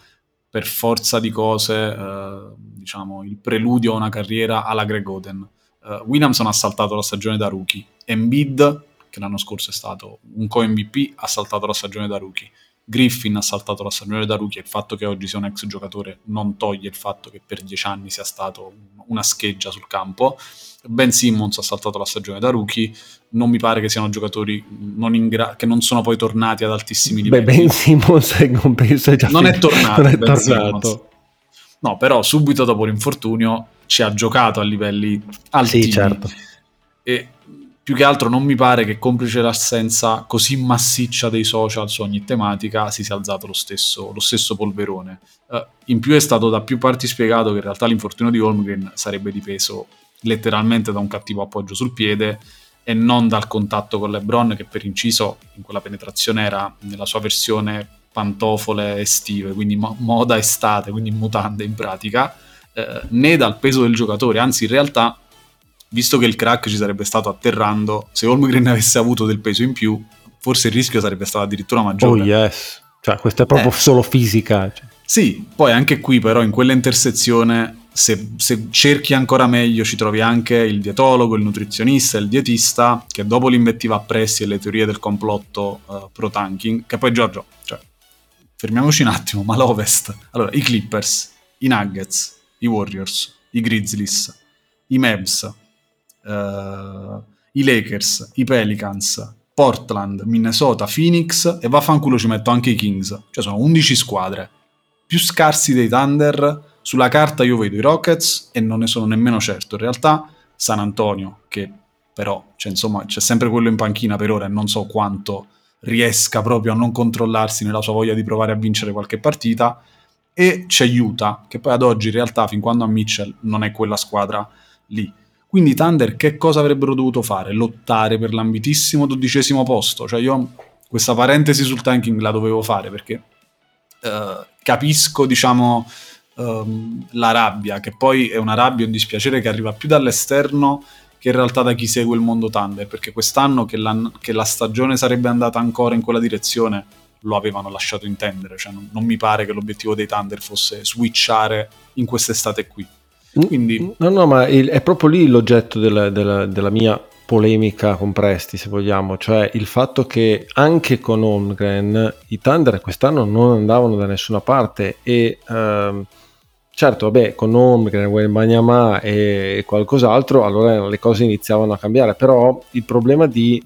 per forza di cose, eh, diciamo, il preludio a una carriera alla Greg Oden. Uh, Williamson ha saltato la stagione da rookie, Embiid che l'anno scorso è stato un co-MVP, ha saltato la stagione da rookie. Griffin ha saltato la stagione da rookie, il fatto che oggi sia un ex giocatore non toglie il fatto che per dieci anni sia stato una scheggia sul campo. Ben Simmons ha saltato la stagione da rookie, non mi pare che siano giocatori non gra- che non sono poi tornati ad altissimi livelli. Beh, Ben Simmons non penso è già Non è tornato. Non è tornato. No, però subito dopo l'infortunio ci ha giocato a livelli alti. Sì, certo. E più che altro non mi pare che complice l'assenza così massiccia dei social su ogni tematica si sia alzato lo stesso, lo stesso polverone. Uh, in più è stato da più parti spiegato che in realtà l'infortunio di Holmgren sarebbe dipeso letteralmente da un cattivo appoggio sul piede e non dal contatto con LeBron che per inciso in quella penetrazione era nella sua versione pantofole estive, quindi mo- moda estate, quindi mutande in pratica, eh, né dal peso del giocatore, anzi in realtà visto che il crack ci sarebbe stato atterrando, se Holmgren avesse avuto del peso in più, forse il rischio sarebbe stato addirittura maggiore. Oh yes, cioè questa è proprio eh. solo fisica. Cioè. Sì, poi anche qui però in quella intersezione, se, se, cerchi ancora meglio ci trovi anche il dietologo, il nutrizionista, il dietista, che dopo l'invettiva a Pressi e le teorie del complotto uh, pro tanking, che poi Giorgio, cioè, fermiamoci un attimo, ma l'Ovest, allora i Clippers, i Nuggets, i Warriors, i Grizzlies, i Mavs, uh, i Lakers, i Pelicans, Portland, Minnesota, Phoenix e vaffanculo ci metto anche i Kings. Cioè sono 11 squadre. Più scarsi dei Thunder. Sulla carta io vedo i Rockets e non ne sono nemmeno certo. In realtà San Antonio, che però cioè, insomma, c'è sempre quello in panchina per ora e non so quanto riesca proprio a non controllarsi nella sua voglia di provare a vincere qualche partita. E c'è Utah, che poi ad oggi in realtà fin quando a Mitchell non è quella squadra lì. Quindi i Thunder che cosa avrebbero dovuto fare? Lottare per l'ambitissimo dodicesimo posto? Cioè io questa parentesi sul tanking la dovevo fare perché uh, capisco, diciamo, um, la rabbia, che poi è una rabbia, un dispiacere che arriva più dall'esterno che in realtà da chi segue il mondo Thunder, perché quest'anno che la, che la stagione sarebbe andata ancora in quella direzione lo avevano lasciato intendere, cioè non, non mi pare che l'obiettivo dei Thunder fosse switchare in quest'estate qui. Quindi... No, no, ma il, è proprio lì l'oggetto della, della, della, mia polemica con Presti, se vogliamo, cioè il fatto che anche con Holmgren i Thunder quest'anno non andavano da nessuna parte e ehm, certo, vabbè, con Holmgren, Wembanyama e qualcos'altro, allora le cose iniziavano a cambiare, però il problema di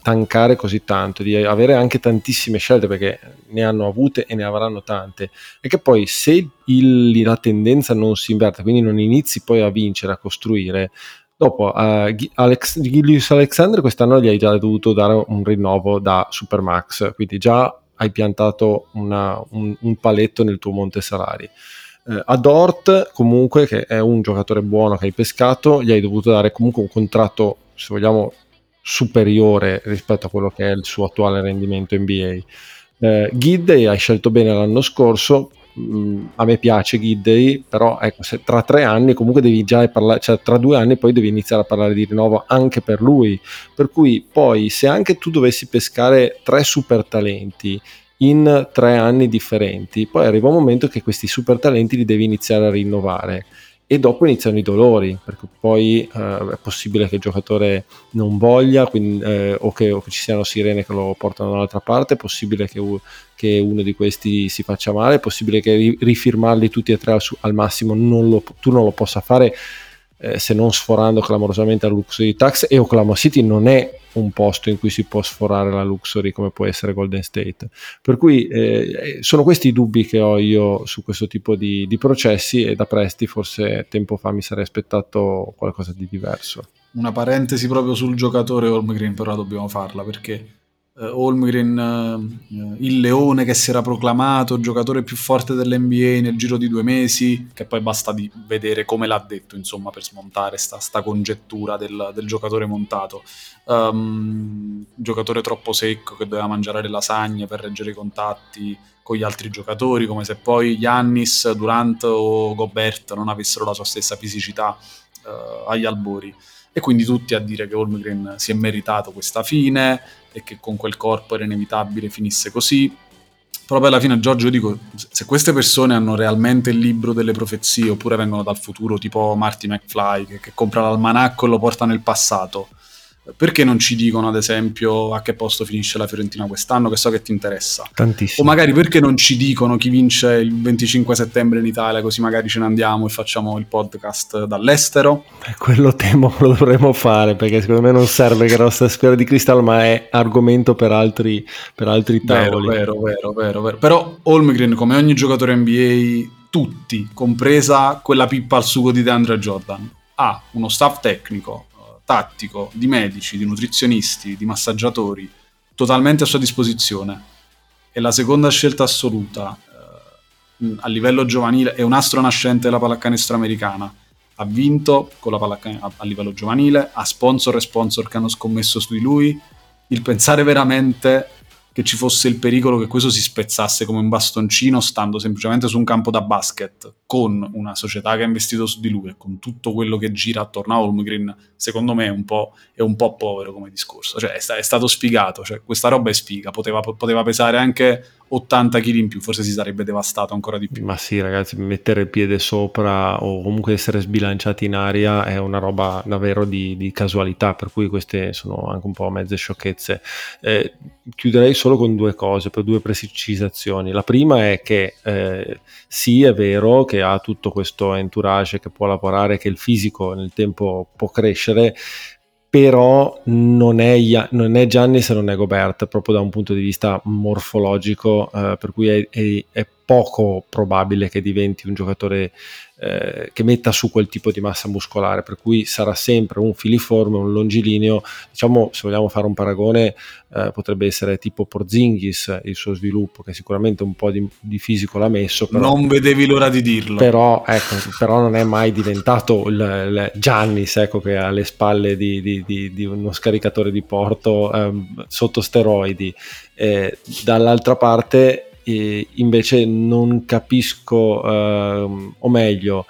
tankare così tanto, di avere anche tantissime scelte perché ne hanno avute e ne avranno tante e che poi se il, la tendenza non si inverte, quindi non inizi poi a vincere, a costruire, dopo uh, Alex, Gilius Alexander quest'anno gli hai già dovuto dare un rinnovo da Supermax, quindi già hai piantato una, un, un, paletto nel tuo monte salari. Uh, a Dort comunque che è un giocatore buono che hai pescato, gli hai dovuto dare comunque un contratto, se vogliamo, superiore rispetto a quello che è il suo attuale rendimento NBA. Eh, Gidday hai scelto bene l'anno scorso, mm, a me piace Gidday, però ecco, se tra tre anni comunque devi già parlare, cioè tra due anni poi devi iniziare a parlare di rinnovo anche per lui, per cui poi se anche tu dovessi pescare tre super talenti in tre anni differenti, poi arriva un momento che questi super talenti li devi iniziare a rinnovare e dopo iniziano i dolori perché poi eh, è possibile che il giocatore non voglia quindi, eh, o, che, o, che, ci siano sirene che lo portano dall'altra parte è possibile che, che uno di questi si faccia male è possibile che rifirmarli tutti e tre al, al massimo non lo, tu non lo possa fare eh, se non sforando clamorosamente la luxury tax e Oklahoma City non è un posto in cui si può sforare la luxury come può essere Golden State. Per cui eh, sono questi i dubbi che ho io su questo tipo di, di processi e da Presti forse tempo fa mi sarei aspettato qualcosa di diverso. Una parentesi proprio sul giocatore Holmgren però dobbiamo farla perché uh, Holmgren, uh, il leone che si era proclamato giocatore più forte dell'NBA nel giro di due mesi, che poi basta di vedere come l'ha detto, insomma, per smontare sta, sta congettura del, del, giocatore montato. Um, giocatore troppo secco che doveva mangiare le lasagne per reggere i contatti con gli altri giocatori, come se poi Yannis, Durant o Gobert non avessero la sua stessa fisicità uh, agli albori e quindi tutti a dire che Holmgren si è meritato questa fine e che con quel corpo era inevitabile finisse così. Però poi alla fine, Giorgio, io dico, se queste persone hanno realmente il libro delle profezie oppure vengono dal futuro, tipo Marty McFly, che, che compra l'almanacco e lo porta nel passato, perché non ci dicono ad esempio a che posto finisce la Fiorentina quest'anno che so che ti interessa? Tantissimo. O magari perché non ci dicono chi vince il 25 settembre in Italia così magari ce ne andiamo e facciamo il podcast dall'estero? Eh, quello temo *laughs* lo dovremmo fare perché secondo me non serve che la nostra sfera di cristallo ma è argomento per altri, per altri tavoli. vero, vero, vero, vero, però Holmgren come ogni giocatore NBA tutti compresa quella pippa al sugo di DeAndre Jordan ha uno staff tecnico tattico, di medici, di nutrizionisti, di massaggiatori, totalmente a sua disposizione. E la seconda scelta assoluta eh, a livello giovanile è un astro nascente della pallacanestro americana. Ha vinto con la pallacan- a, a livello giovanile, ha sponsor e sponsor che hanno scommesso su di lui. Il pensare veramente che ci fosse il pericolo che questo si spezzasse come un bastoncino stando semplicemente su un campo da basket con una società che ha investito su di lui e con tutto quello che gira attorno a Holmgren, secondo me è un po', è un po povero come discorso. Cioè, è, sta- è stato sfigato, cioè, questa roba è sfiga, poteva, poteva pesare anche 80 kg in più, forse si sarebbe devastato ancora di più. Ma sì, ragazzi, mettere il piede sopra o comunque essere sbilanciati in aria è una roba davvero di, di casualità, per cui queste sono anche un po' mezze sciocchezze. Eh, chiuderei solo con due cose, per due precisazioni. La prima è che eh, sì, è vero che ha tutto questo entourage che può lavorare, che il fisico nel tempo può crescere, però non è, non è Giannis e non è Gobert proprio da un punto di vista morfologico, eh, per cui è, è, è, poco probabile che diventi un giocatore eh, che metta su quel tipo di massa muscolare, per cui sarà sempre un filiforme, un longilineo, diciamo se vogliamo fare un paragone eh, potrebbe essere tipo Porzingis il suo sviluppo, che sicuramente un po' di, di fisico l'ha messo. Però, non vedevi l'ora di dirlo. Però, ecco, però non è mai diventato il, il Giannis ecco, che ha le spalle di, di, di, uno scaricatore di porto ehm, sotto steroidi. Eh, dall'altra parte e invece non capisco, eh, o meglio,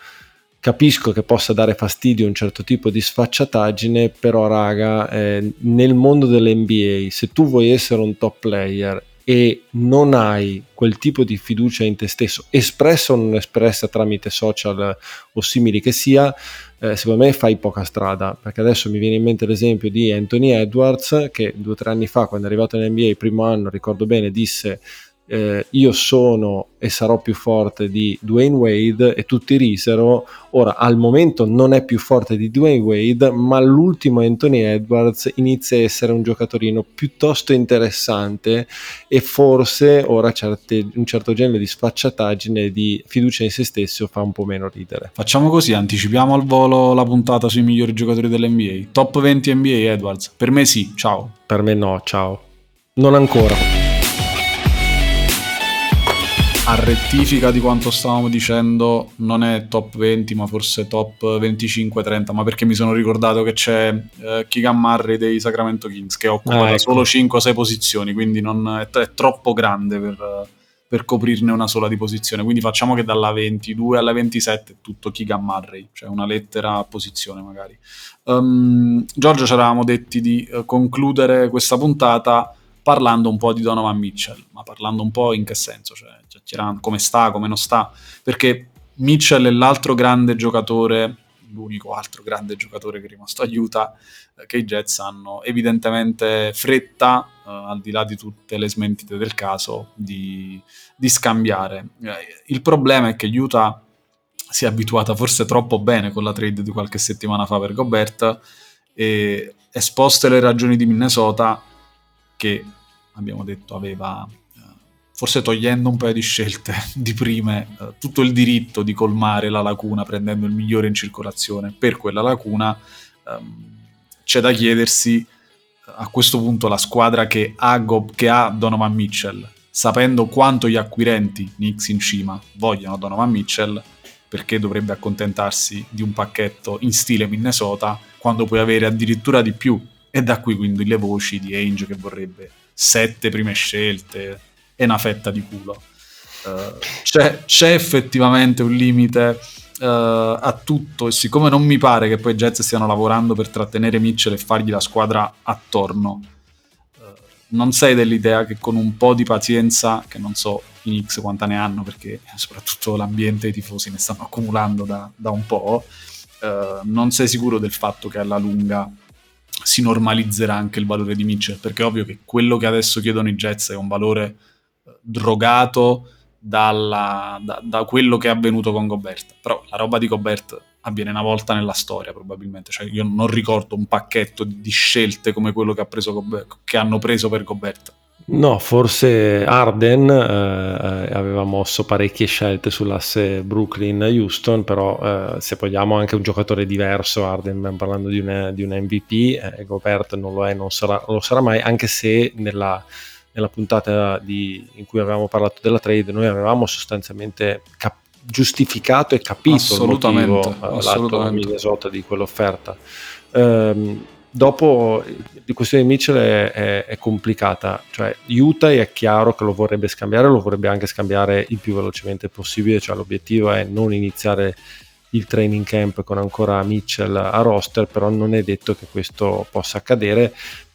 capisco che possa dare fastidio un certo tipo di sfacciataggine, però raga, eh, nel mondo dell'NBA, se tu vuoi essere un top player e non hai quel tipo di fiducia in te stesso, espressa o non espressa tramite social o simili che sia, eh, secondo me fai poca strada, perché adesso mi viene in mente l'esempio di Anthony Edwards, che due o tre anni fa, quando è arrivato in NBA, primo anno, ricordo bene, disse eh, io sono e sarò più forte di Dwayne Wade e tutti risero. Ora, al momento non è più forte di Dwayne Wade, ma l'ultimo Anthony Edwards inizia a essere un giocatorino piuttosto interessante e forse ora certe, un certo genere di sfacciataggine e di fiducia in se stesso fa un po' meno ridere. Facciamo così, anticipiamo al volo la puntata sui migliori giocatori dell'NBA. Top 20 NBA Edwards. Per me sì, ciao. Per me no, ciao. Non ancora a rettifica di quanto stavamo dicendo, non è top 20, ma forse top 25-30. Ma perché mi sono ricordato che c'è eh, Keegan Murray dei Sacramento Kings che occupa ah, ecco. solo 5-6 posizioni, quindi non, è, è, troppo grande per, per, coprirne una sola di posizione. Quindi facciamo che dalla 22 alla 27 è tutto Keegan Murray, cioè una lettera a posizione magari. Um, Giorgio ci eravamo detti di uh, concludere questa puntata parlando un po' di Donovan Mitchell, ma parlando un po' in che senso, cioè chiacchierando come sta, come non sta, perché Mitchell è l'altro grande giocatore, l'unico altro grande giocatore che è rimasto aiuta, eh, che i Jets hanno evidentemente fretta, eh, al di là di tutte le smentite del caso, di, di scambiare. Eh, il problema è che Utah si è abituata forse troppo bene con la trade di qualche settimana fa per Gobert e esposte le ragioni di Minnesota che abbiamo detto aveva, eh, forse togliendo un paio di scelte *laughs* di prime, eh, tutto il diritto di colmare la lacuna prendendo il migliore in circolazione. Per quella lacuna, ehm, c'è da chiedersi eh, a questo punto la squadra che ha, che ha Donovan Mitchell, sapendo quanto gli acquirenti Knicks in cima vogliono Donovan Mitchell, perché dovrebbe accontentarsi di un pacchetto in stile Minnesota quando puoi avere addirittura di più e da qui quindi le voci di Ainge che vorrebbe sette prime scelte e una fetta di culo. Uh, c'è, c'è, effettivamente un limite uh, a tutto e siccome non mi pare che poi i Jets stiano lavorando per trattenere Mitchell e fargli la squadra attorno, uh, non sei dell'idea che con un po' di pazienza, che non so i Knicks quanta ne hanno perché soprattutto l'ambiente e i tifosi ne stanno accumulando da, da un po', non sei sicuro del fatto che alla lunga si normalizzerà anche il valore di Mitchell, perché è ovvio che quello che adesso chiedono i Jets è un valore eh, drogato dalla, da, da, quello che è avvenuto con Gobert. Però la roba di Gobert avviene una volta nella storia, probabilmente. Cioè, io non ricordo un pacchetto di scelte come quello che, ha preso Gobert, che hanno preso per Gobert. No, forse Arden eh, eh, aveva mosso parecchie scelte sull'asse Brooklyn-Houston, però eh, se vogliamo anche un giocatore diverso, Arden, stiamo parlando di un, di un MVP, eh, Gobert non lo è, non sarà, lo sarà mai, anche se nella, nella puntata di, in cui avevamo parlato della trade noi avevamo sostanzialmente cap- giustificato e capito assolutamente, il motivo eh, assolutamente. lato Minnesota di quell'offerta. Um, dopo di questione di Mitchell è, è, è, complicata, cioè Utah è chiaro che lo vorrebbe scambiare, lo vorrebbe anche scambiare il più velocemente possibile, cioè l'obiettivo è non iniziare il training camp con ancora Mitchell a roster, però non è detto che questo possa accadere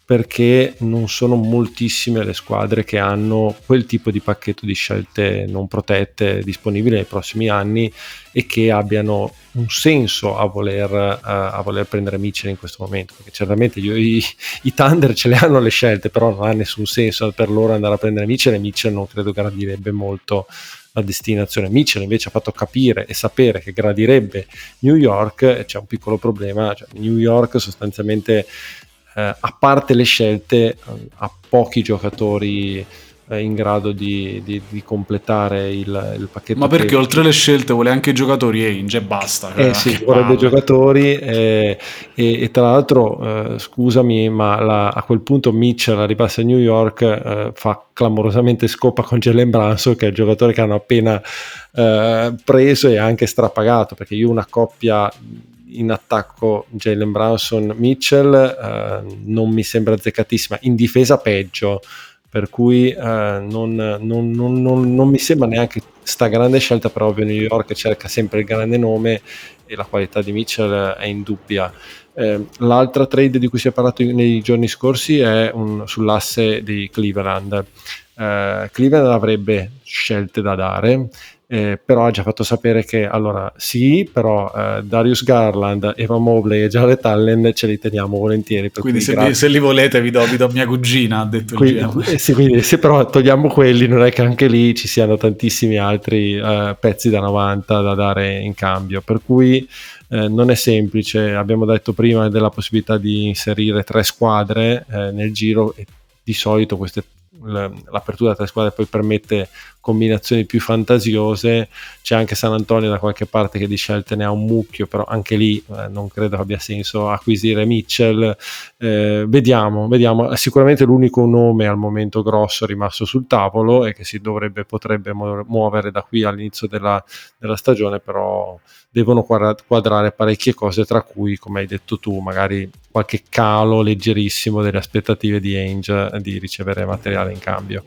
perché non sono moltissime le squadre che hanno quel tipo di pacchetto di scelte non protette disponibili nei prossimi anni e che abbiano un senso a voler, uh, a voler prendere Mitchell in questo momento perché certamente io, i, i, Thunder ce le hanno le scelte però non ha nessun senso per loro andare a prendere Mitchell e Mitchell non credo gradirebbe molto la destinazione. Mitchell invece ha fatto capire e sapere che gradirebbe New York c'è un piccolo problema cioè New York sostanzialmente eh, a parte le scelte, ha pochi giocatori eh, in grado di, di, di completare il, il, pacchetto. Ma perché che... oltre alle scelte vuole anche i giocatori Ainge e basta. Eh sì, vorrebbe giocatori eh, e, e, tra l'altro, eh, scusami, ma la, a quel punto Mitchell arrivasse a New York eh, fa clamorosamente scopa con Jalen Branson che è il giocatore che hanno appena eh, preso e anche strapagato perché io una coppia in attacco Jalen Brownson Mitchell eh, non mi sembra azzeccatissima, in difesa peggio, per cui eh, non, non, non, non, mi sembra neanche sta grande scelta, però ovvio New York cerca sempre il grande nome e la qualità di Mitchell è indubbia. Eh, l'altra trade di cui si è parlato nei giorni scorsi è un, sull'asse di Cleveland. Eh, Cleveland avrebbe scelte da dare eh, però ha già fatto sapere che allora sì, però eh, Darius Garland, Eva Mobley e Jared Allen ce li teniamo volentieri. quindi se, vi, se, li volete vi do, vi do, mia cugina, ha detto quindi, il eh, sì, quindi se però togliamo quelli non è che anche lì ci siano tantissimi altri eh, pezzi da 90 da dare in cambio, per cui eh, non è semplice, abbiamo detto prima della possibilità di inserire tre squadre eh, nel giro e di solito queste l'apertura tra le squadre poi permette combinazioni più fantasiose. C'è anche San Antonio da qualche parte che di scelte ne ha un mucchio, però anche lì eh, non credo abbia senso acquisire Mitchell. Eh, vediamo, vediamo. Sicuramente l'unico nome al momento grosso rimasto sul tavolo e che si dovrebbe, potrebbe muovere da qui all'inizio della, della stagione, però devono quadrare parecchie cose, tra cui, come hai detto tu, magari qualche calo leggerissimo delle aspettative di Ainge di ricevere materiale in cambio.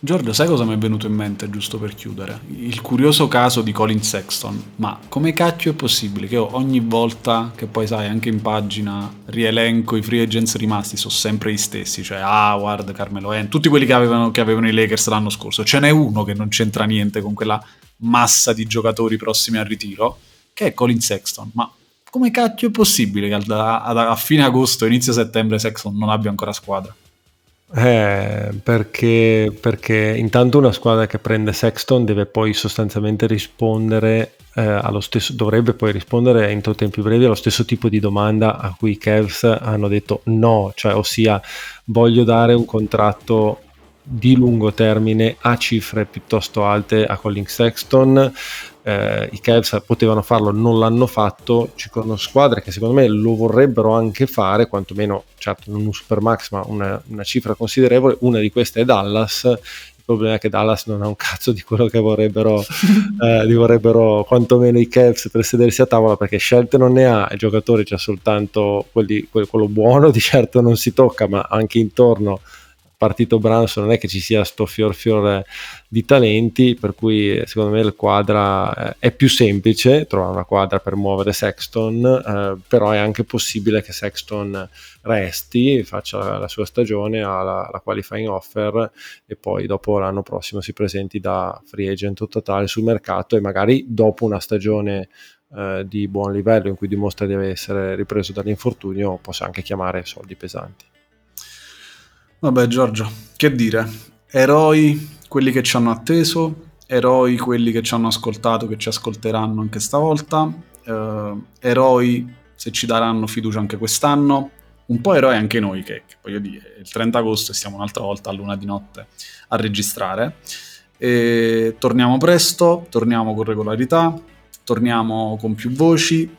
Giorgio, sai cosa mi è venuto in mente giusto per chiudere? Il curioso caso di Colin Sexton. Ma come cacchio è possibile che io ogni volta che poi sai anche in pagina rielenco i free agents rimasti sono sempre gli stessi, cioè Howard, Carmelo N, tutti quelli che avevano, che avevano i Lakers l'anno scorso. Ce n'è uno che non c'entra niente con quella massa di giocatori prossimi al ritiro, che è Colin Sexton. Ma come cacchio è possibile che a, a, a fine agosto, inizio settembre Sexton non abbia ancora squadra? Eh, perché, perché intanto una squadra che prende Sexton deve poi sostanzialmente rispondere eh, allo stesso, dovrebbe poi rispondere entro tempi brevi allo stesso tipo di domanda a cui i Cavs hanno detto no, cioè ossia voglio dare un contratto di lungo termine a cifre piuttosto alte a Colin Sexton. Eh, i Cavs potevano farlo, non l'hanno fatto, ci sono squadre che secondo me lo vorrebbero anche fare, quantomeno certo non un super max ma una, una cifra considerevole, una di queste è Dallas, il problema è che Dallas non ha un cazzo di quello che vorrebbero, *laughs* eh, di vorrebbero quantomeno i Cavs per sedersi a tavola perché scelte non ne ha, i giocatori c'è soltanto quelli, quello buono, di certo non si tocca, ma anche intorno partito Branson non è che ci sia sto fior fior di talenti, per cui secondo me la quadra eh, è più semplice trovare una quadra per muovere Sexton, eh, però è anche possibile che Sexton resti, faccia la sua stagione alla, la qualifying offer e poi dopo l'anno prossimo si presenti da free agent totale sul mercato e magari dopo una stagione eh, di buon livello in cui dimostra di essere ripreso dall'infortunio, possa anche chiamare soldi pesanti. Vabbè Giorgio, che dire, eroi quelli che ci hanno atteso, eroi quelli che ci hanno ascoltato, che ci ascolteranno anche stavolta, eh, eroi se ci daranno fiducia anche quest'anno, un po' eroi anche noi che, che voglio dire, il 30 agosto stiamo un'altra volta a luna di notte a registrare. E torniamo presto, torniamo con regolarità, torniamo con più voci,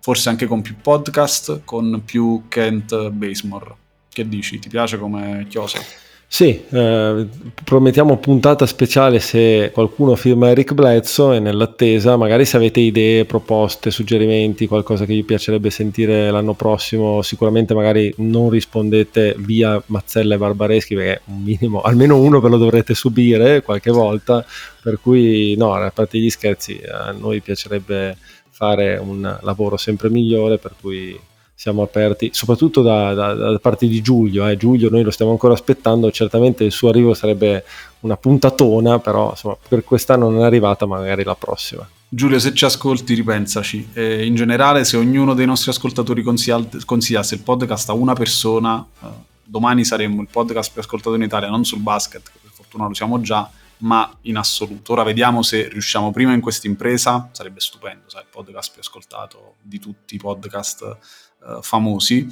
forse anche con più podcast, con più Kent Basemore. Che dici? Ti piace come chiosa? Sì, eh, promettiamo puntata speciale se qualcuno firma Eric Bledsoe e nell'attesa, magari se avete idee, proposte, suggerimenti, qualcosa che vi piacerebbe sentire l'anno prossimo, sicuramente magari non rispondete via Mazzella e Barbareschi perché un minimo, almeno uno ve lo dovrete subire qualche volta, per cui no, a parte gli scherzi, a noi piacerebbe fare un lavoro sempre migliore, per cui siamo aperti, soprattutto da, da, da parte di Giulio. Eh. Giulio noi lo stiamo ancora aspettando, certamente il suo arrivo sarebbe una puntatona, però insomma, per quest'anno non è arrivata, magari la prossima. Giulio, se ci ascolti, ripensaci. Eh, in generale, se ognuno dei nostri ascoltatori consigliasse il podcast a una persona, eh, domani saremmo il podcast più ascoltato in Italia, non sul basket, che per fortuna lo siamo già, ma in assoluto. Ora vediamo se riusciamo prima in questa impresa, sarebbe stupendo, sai, il podcast più ascoltato di tutti i podcast uh, famosi.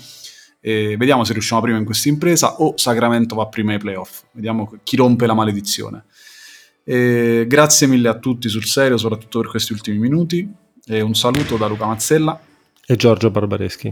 E vediamo se riusciamo prima in questa impresa o Sacramento va prima ai playoff. Vediamo chi rompe la maledizione. E grazie mille a tutti sul serio, soprattutto per questi ultimi minuti. E un saluto da Luca Mazzella e Giorgio Barbareschi.